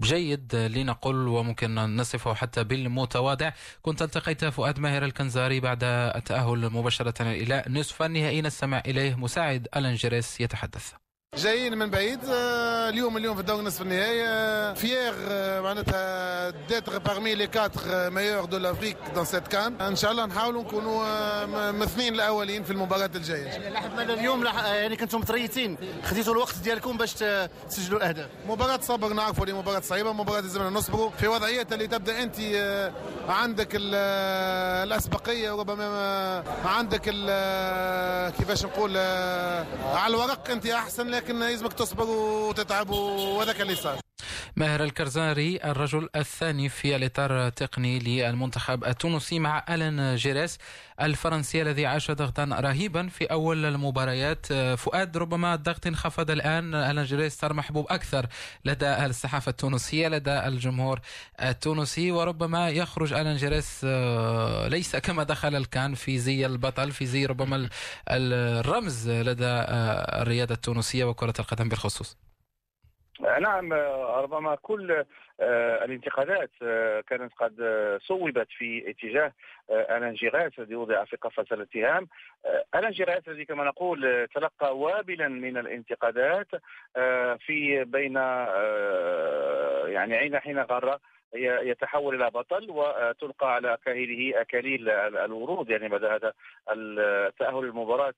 جيد لنقل وممكن نصفه حتى بالمتواضع. كنت التقيت فؤاد ماهر الكنزاري بعد التأهل مباشرة إلى نصف النهائي. نستمع إليه مساعد ألان يتحدث. جايين من بعيد آه، اليوم اليوم في الدور نصف النهائي fiers آه، معناتها d'être parmi les quatre meilleurs de l'Afrique dans cette CAN ان شاء الله نحاولوا نكونوا آه، مثنين الأولين في المباراة الجاية. يعني لحد اليوم يعني كنتم متريثين. خديتوا الوقت ديالكم باش تسجلوا الاهداف مباراة صبر نعرفوا اللي مباراة صعيبة مباراة لازمنا نصبروا في وضعية اللي تبدأ أنت عندك الأسبقية وربما عندك كيفاش نقول على الورق أنت أحسن لكن لكن يلزمك تصبر وتتعب وهذاك اللي صار. ماهر الكنزاري الرجل الثاني في الإطار التقني للمنتخب التونسي مع ألان جيريس الفرنسي الذي عاش ضغطا رهيبا في أول المباريات. فؤاد ربما الضغط انخفض الآن. ألان جيريس صار محبوب أكثر لدى الصحافة التونسية لدى الجمهور التونسي وربما يخرج ألان جيريس آه، ليس كما دخل الكان في زي البطل في زي ربما الرمز لدى آه، الرياضة وكرة القدم بالخصوص. نعم ربما كل آه، الانتقادات آه، كانت قد صوبت في اتجاه آه، ألان جيغاس الذي وضع في قفص الاتهام. ألان جيغاس الذي كما نقول تلقى وابلا من الانتقادات في بين يعني عين حين غره يتحول إلى بطل وتلقى على كاهله أكاليل الورود يعني بعد هذا التاهل المباراة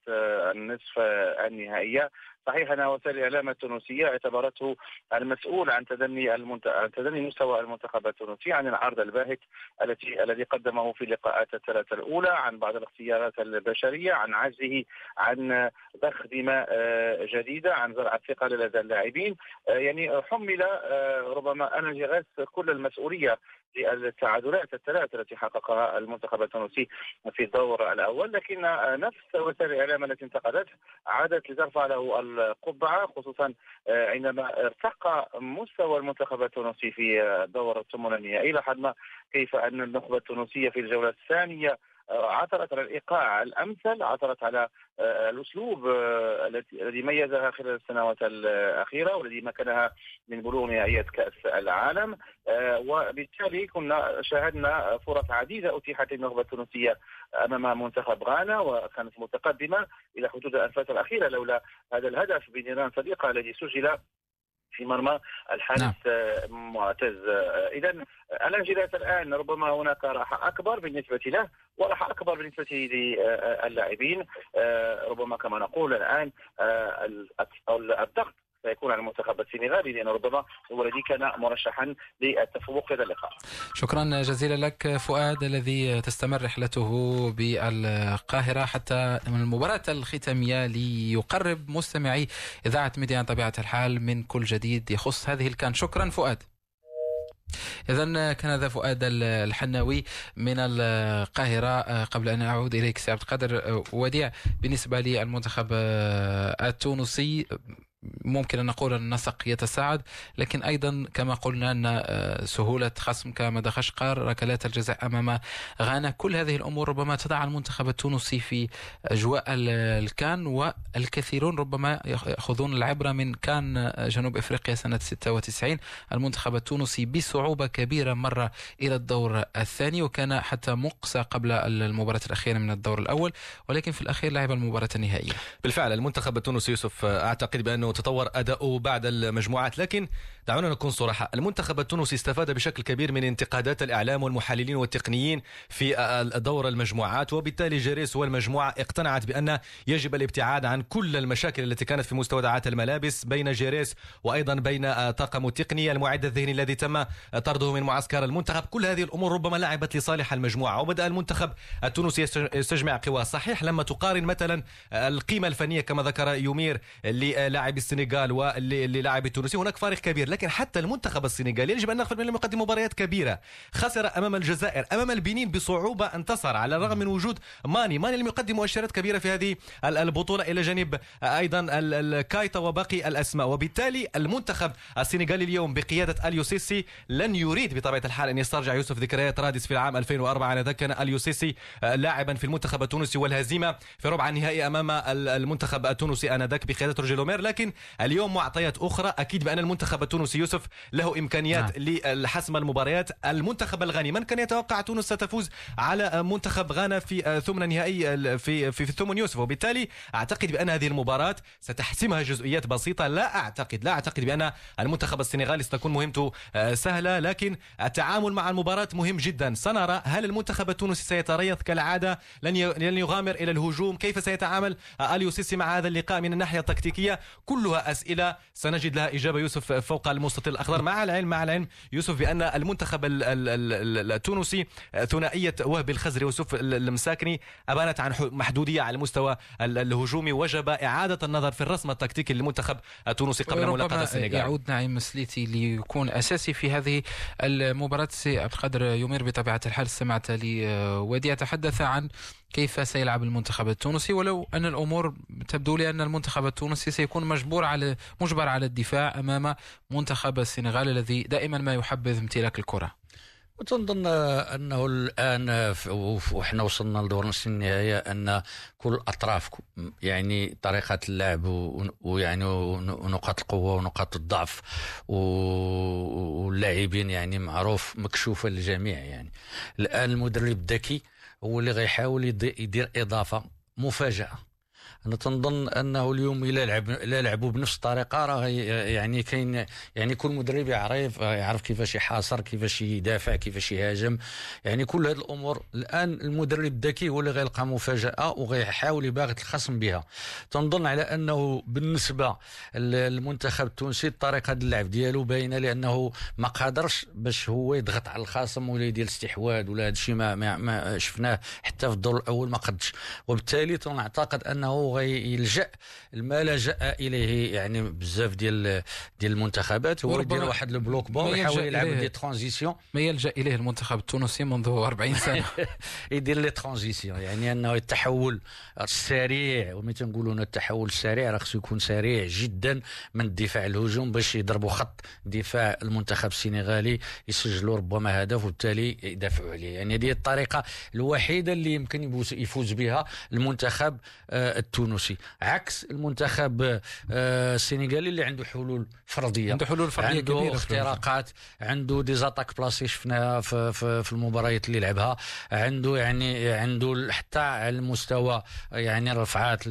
النصف النهائية. صحيح ان وسائل الاعلام التونسية اعتبرته المسؤول عن تدني المنت... عن تدني مستوى المنتخب التونسي عن العرض الباهت التي الذي قدمه في اللقاءات الثلاثة الأولى عن بعض الاختيارات البشرية عن عجزه عن ضخ دماء آه، جديدة عن زرع الثقة لدى اللاعبين. آه، يعني حمل آه، ربما أنا جغاس كل المسؤولية للتعادلات الثلاث التي حققها المنتخب التونسي في الدور الأول لكن نفس وسائل الإعلام التي انتقدته عادت لترفع له القبعة خصوصا عندما ارتقى مستوى المنتخب التونسي في الدور الثمن النهائي لاحظنا كيف أن النخبة التونسية في الجولة الثانية عثرت على الإيقاع الأمثل عثرت على آه، الأسلوب آه، الذي ميزها خلال السنوات الأخيرة والذي مكنها من بلوغ نهائيات كأس العالم. آه، وبالتالي كنا شاهدنا فرص عديدة أتيحت للنخبة التونسية أمام منتخب غانا وكانت متقدمة إلى حدود الفترة الأخيرة لولا هذا الهدف بنيران صديقة الذي سجل في مرمى الحارس نعم. آه، معتز. آه، اذا الانجيلات الآن؟ ربما هناك راحة أكبر بالنسبة له وراحة أكبر بالنسبة للاعبين. ربما كما نقول الآن الضغط سيكون على المنتخب السنغالي لأنه ربما هو الذي كان مرشحا للتفوق في هذا اللقاء. شكرا جزيلا لك فؤاد الذي تستمر رحلته بالقاهرة حتى المباراة الختامية ليقرب مستمعي إذاعة ميديا بطبيعة الحال من كل جديد يخص هذه الكان. شكرا فؤاد. إذا كان هذا فؤاد الحناوي من القاهرة. قبل أن أعود إليك سي عبد القادر وديع بالنسبة للمنتخب التونسي ممكن أن نقول أن النسق يتساعد لكن أيضا كما قلنا أن آه، سهولة خصم كمدغشقر ركلات الجزاء أمام غانا كل هذه الأمور ربما تضع المنتخب التونسي في أجواء الكان والكثيرون ربما يأخذون العبرة من كان جنوب إفريقيا سنة 96 المنتخب التونسي بصعوبة كبيرة مر إلى الدور الثاني وكان حتى مقصى قبل المباراة الأخيرة من الدور الأول ولكن في الأخير لعب المباراة النهائية. بالفعل المنتخب التونسي يوسف أعتقد بأنه تطور أداؤه بعد المجموعات. لكن دعونا نكون صراحة المنتخب التونسي استفاد بشكل كبير من انتقادات الإعلام والمحللين والتقنيين في دور المجموعات وبالتالي جيريس والمجموعة اقتنعت بأن يجب الابتعاد عن كل المشاكل التي كانت في مستودعات الملابس بين جيريس وأيضا بين طاقم التقني المعد الذهني الذي تم طرده من معسكر المنتخب. كل هذه الأمور ربما لعبت لصالح المجموعة. وبدأ المنتخب التونسي يستجمع قوى. صحيح لما تقارن مثلا القيمة الفنية كما ذكر يومير للاعب السنغال واللاعب التونسي. هناك فارق كبير لكن حتى المنتخب السنغالي يجب أن نغفل من يقدم مباريات كبيرة. خسر أمام الجزائر أمام البنين بصعوبة انتصر على الرغم من وجود ماني. ماني لم يقدم مؤشرات كبيرة في هذه البطولة إلى جانب أيضا الكايتا وباقي الأسماء. وبالتالي المنتخب السنغالي اليوم بقيادة أليو سيسي لن يريد بطبيعة الحال أن يسترجع يوسف ذكريات رادس في العام 2004 على ذلك كان أليو سيسي لاعبا في المنتخب التونسي والهزيمة في ربع النهائي أمام المنتخب التونسي آنذاك بقيادة روجي لومير لكن اليوم معطيات أخرى. أكيد بأن المنتخب التونسي يوسف له إمكانيات نعم. لحسم المباريات. المنتخب الغاني من كان يتوقع تونس ستفوز على منتخب غانا في ثمن نهائي في في, في الثمن يوسف؟ وبالتالي أعتقد بأن هذه المباراة ستحسمها جزئيات بسيطة. لا أعتقد لا أعتقد بأن المنتخب السنغالي ستكون مهمته سهلة لكن التعامل مع المباراة مهم جدا. سنرى هل المنتخب التونسي سيتريث كالعادة؟ لن لن يغامر إلى الهجوم. كيف سيتعامل أليو سيسي مع هذا اللقاء من الناحية التكتيكية؟ كلها أسئلة. سنجد لها إجابة يوسف فوق المستطيل الأخضر. مع العلم مع العلم يوسف بأن المنتخب التونسي ثنائية وهبي الخزري ويوسف المساكني أبانت عن محدودية على المستوى الهجومي وجب إعادة النظر في الرسم التكتيكي للمنتخب التونسي قبل ملاقاة السنغال. يعود نعيم السليتي ليكون أساسي في هذه المباراة. سي عبد القادر يومير بطبيعة الحال سمعت لوديع يتحدث عن كيف سيلعب المنتخب التونسي؟ ولو أن الأمور تبدو لي أن المنتخب التونسي سيكون مجبور على مجبر على الدفاع أمام منتخب السنغال الذي دائما ما يحبذ امتلاك الكرة. وتنظن أنه الآن وحنا وصلنا لدور نصف النهايه أن كل الاطراف يعني طريقة اللعب ويعني ونقاط القوة ونقاط الضعف واللاعبين يعني معروف مكشوفة للجميع يعني. الآن المدرب الذكي هو اللي غيحاول يدير إضافة مفاجأة. أنا تنظن أنه اليوم إلى لعب إلى لعبوا بنفس الطريقة راه يعني كاين يعني كل مدرب يعرف يعرف كيفاش يحاصر كيفاش يدافع كيفاش يهاجم. يعني كل هذه الأمور الآن المدرب الذكي هو اللي غيلقى مفاجأة وغيحاول يباغت الخصم بها. تنظن على أنه بالنسبة للمنتخب التونسي طريقه اللعب ديالو باينة لأنه ما قادرش باش هو يضغط على الخصم ولا يدير استحواذ ولا هذا الشيء ما, ما, ما شفناه حتى في الدور الأول ما قدش. وبالتالي تنعتقد أنه غيلجا ما لجا إليه يعني بزاف ديال ديال المنتخبات هو يدير واحد ال bloc bas ويحاول يلعب des transitions. ما يلجأ إليه المنتخب التونسي منذ 40 سنة. يدير les transitions يعني أنه التحول السريع ومتى تنقولوا التحول السريع راه خصو يكون سريع جدا من الدفاع الهجوم باش يضربوا خط دفاع المنتخب السنغالي يسجلوا ربما هدف وبالتالي يدافعوا عليه. يعني هذه الطريقة الوحيدة اللي يمكن يفوز بها المنتخب آه، التونسي عكس المنتخب آه، السنغالي اللي عنده حلول فرديه عنده حلول فرديه عنده كبيرة اختراقات عنده des attaques placées شفناها في, في, في المباريات اللي لعبها عنده يعني عنده حتى على المستوى يعني رفعات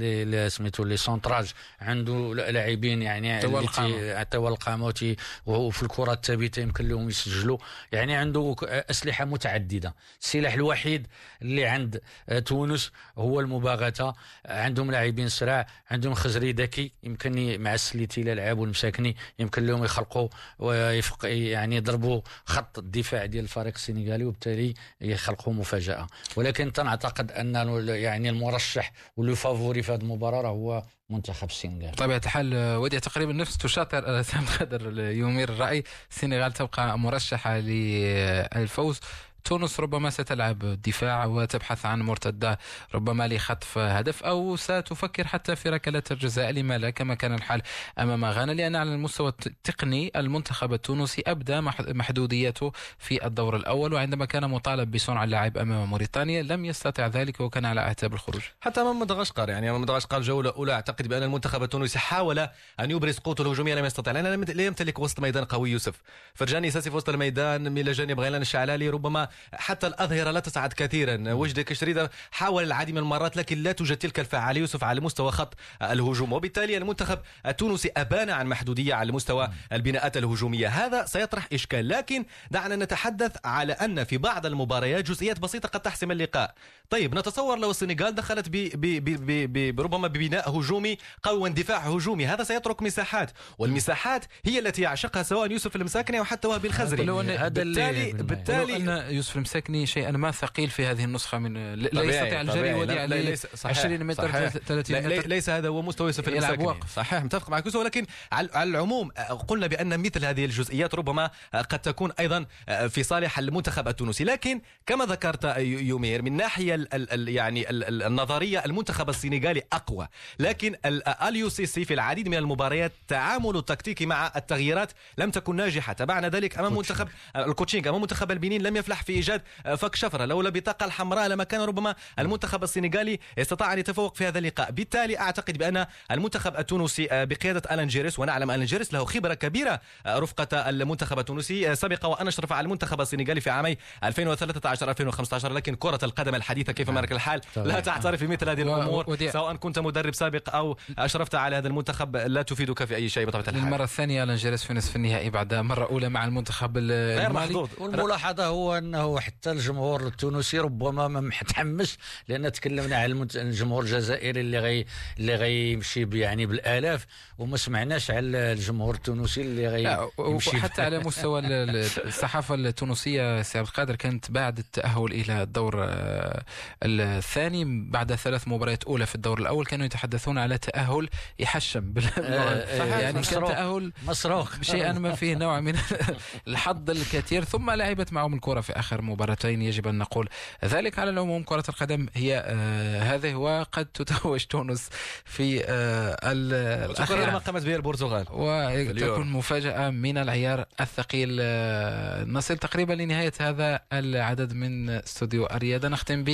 سميتو les centrages عنده لاعبين يعني طوال القامة. طوال القامة وفي الكرة الثابتة يمكن لهم يسجلوا. يعني عنده أسلحة متعددة. السلاح الوحيد اللي عند تونس هو المباغتة. عندهم لاعبين سراع عندهم خزري ذكي يمكن مع السليتي الالعاب والمساكني يمكن لهم يخلقوا ويفق يعني يضربوا خط الدفاع ديال الفريق السنغالي وبالتالي يخلقوا مفاجأة. ولكن تنعتقد أن يعني المرشح واللي فافوري في هذه المباراة هو منتخب السنغال. بطبيعة الحال آه، ودي تقريبا نفس تشاطر آه، سام قدر يمير الرأي. السنغال تبقى مرشحة للفوز تونس ربما ستلعب دفاع وتبحث عن مرتدة ربما لخطف هدف أو ستفكر حتى في ركلات الجزاء لما لا كما كان الحال أمام غانا لأن على المستوى التقني المنتخب التونسي أبدى مح- محدوديته في الدور الأول وعندما كان مطالب بصنع اللعب أمام موريتانيا لم يستطع ذلك وكان على أعتاب الخروج. حتى أمام مدغشقر يعني أمام مدغشقر جوله اولى أعتقد بأن المنتخب التونسي حاول أن يبرز قوته الهجومية لم يستطع لم- لا يمتلك وسط ميدان قوي يوسف. فرجاني ساسي في وسط الميدان من جانب غيلان الشعلالي ربما حتى الأظهرة لا تسعد كثيرا. وجد كشريده حاول العديد من المرات لكن لا توجد تلك الفعاليه يوسف على مستوى خط الهجوم. وبالتالي المنتخب التونسي أبان عن محدودية على مستوى البناءات الهجومية. هذا سيطرح إشكال. لكن دعنا نتحدث على أن في بعض المباريات جزئيات بسيطة قد تحسم اللقاء. طيب نتصور لو السنغال دخلت ب ب ب ب ب ربما ببناء هجومي قوي واندفاع هجومي. هذا سيترك مساحات والمساحات هي التي يعشقها سواء يوسف المساكني أو حتى وهبي الخزري. أن بالتالي بالتالي أن يوسف المساكني شيئا ما ثقيل في هذه النسخة من لا يستطيع الجري طبيعي. ودي لا- لا- عليه ليس- صحيح، 20 متر صحيح. 30 لا- لي- متر ليس هذا هو مستوى يوسف المساكني وقف. صحيح متفق معك. يوسف ولكن على العموم آه، قلنا بأن مثل هذه الجزئيات ربما آه، قد تكون أيضا آه، في صالح المنتخب التونسي. لكن كما ذكرت يومير من ناحية ال ال ال يعني ال ال النظرية المنتخب السنغالي أقوى. لكن أليو سيسي في العديد من المباريات تعامله التكتيكي مع التغييرات لم تكن ناجحة. تبعنا ذلك أمام منتخب ال coaching أمام منتخب البنين لم يفلح في ايجاد آه، فك شفرة لولا البطاقه الحمراء لما كان ربما المنتخب السنغالي استطاع أن يتفوق في هذا اللقاء. بالتالي أعتقد بأن المنتخب التونسي آه، بقيادة ألان جيريس ونعلم ألان جيريس له خبرة كبيرة آه، رفقة المنتخب التونسي آه، سبق وأن اشرف على المنتخب السنغالي في عامي 2013 2015 لكن كرة القدم الحديثة كيف ما الحال؟ لا تعترف بمثل هذه الأمور سواء كنت مدرب سابق أو أشرفت على هذا المنتخب لا تفيدك في أي شيء بطبيعة الحال. للمرة الثانية ألان جيريس في نصف النهائي بعد مرة أولى مع المنتخب ال- غير المالي. محظوظ والملاحظة هو انه حتى الجمهور التونسي ربما ما متحمس لأن تكلمنا على الجمهور الجزائري اللي غي اللي غيمشي يعني بالآلاف وما سمعناش على الجمهور التونسي اللي لا غي و- يمشي. وحتى على مستوى ال- ال- الصحافة التونسية سي عبد القادر كانت بعد التأهل إلى الدور آه، الثاني. بعد ثلاث مباريات أولى في الدور الأول كانوا يتحدثون على تأهل يحشم بال- آه، يعني كان مسروق. تأهل مسروق. شيئا ما فيه نوع من الحظ الكثير. ثم لعبت معهم الكرة في آخر مباراتين يجب أن نقول ذلك على العموم. كرة القدم هي آه هذه وقد تتوج تونس في آه ال- وتكرر ما الأخير قامت به البرتغال. وتكون مفاجأة من العيار الثقيل. آه، نصل تقريبا لنهاية هذا العدد من استوديو الرياضة نختم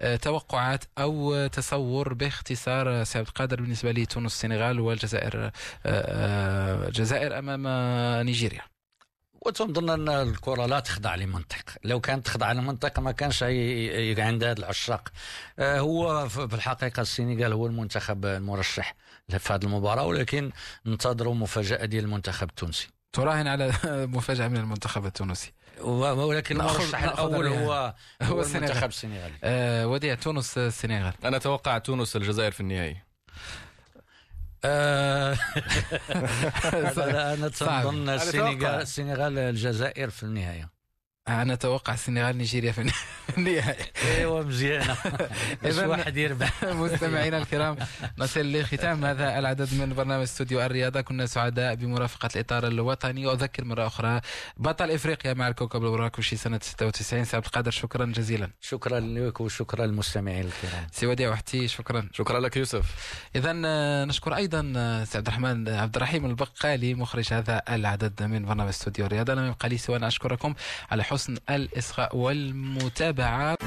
بتوقعات أو تصور باختصار. سي عبد القادر بالنسبة لتونس السنغال والجزائر الجزائر أمام نيجيريا. وتنظن إن الكرة لا تخضع لمنطق. لو كانت تخضع لمنطق ما كانش عند هذا العشاق. آه، هو في الحقيقة السنغال هو المنتخب المرشح في هذه المباراة ولكن ننتظروا مفاجأة ديال المنتخب التونسي. تراهن على مفاجأة من المنتخب التونسي. و- ولكن المرشح الأول. هو هو. المنتخب السنغالي. آه، وديع تونس السنغال. أنا أتوقع تونس الجزائر في النهائي. أنا صعب. تنظن السنغال. السنغال الجزائر في النهاية أنا أتوقع السنغال نيجيريا في النهائي ايوا مزيانة. إذن- واحد يربح. مستمعينا الكرام نصل لختام هذا العدد من برنامج استوديو الرياضة. كنا سعداء بمرافقة الإطار الوطني. وأذكر مرة أخرى بطل إفريقيا مع الكوكب المراكشي سنة 96 سي عبد القادر شكرا جزيلا. شكرا لك وشكرا للمستمعين الكرام. سي وديع وحتي شكرا. شكرا لك يوسف. إذا نشكر أيضا آه، سي عبد الرحمن عبد الرحيم البقالي مخرج هذا العدد من برنامج استوديو الرياضة. لم يبقى لي سوى أن أشكركم. على حسن الإصغاء والمتابعة.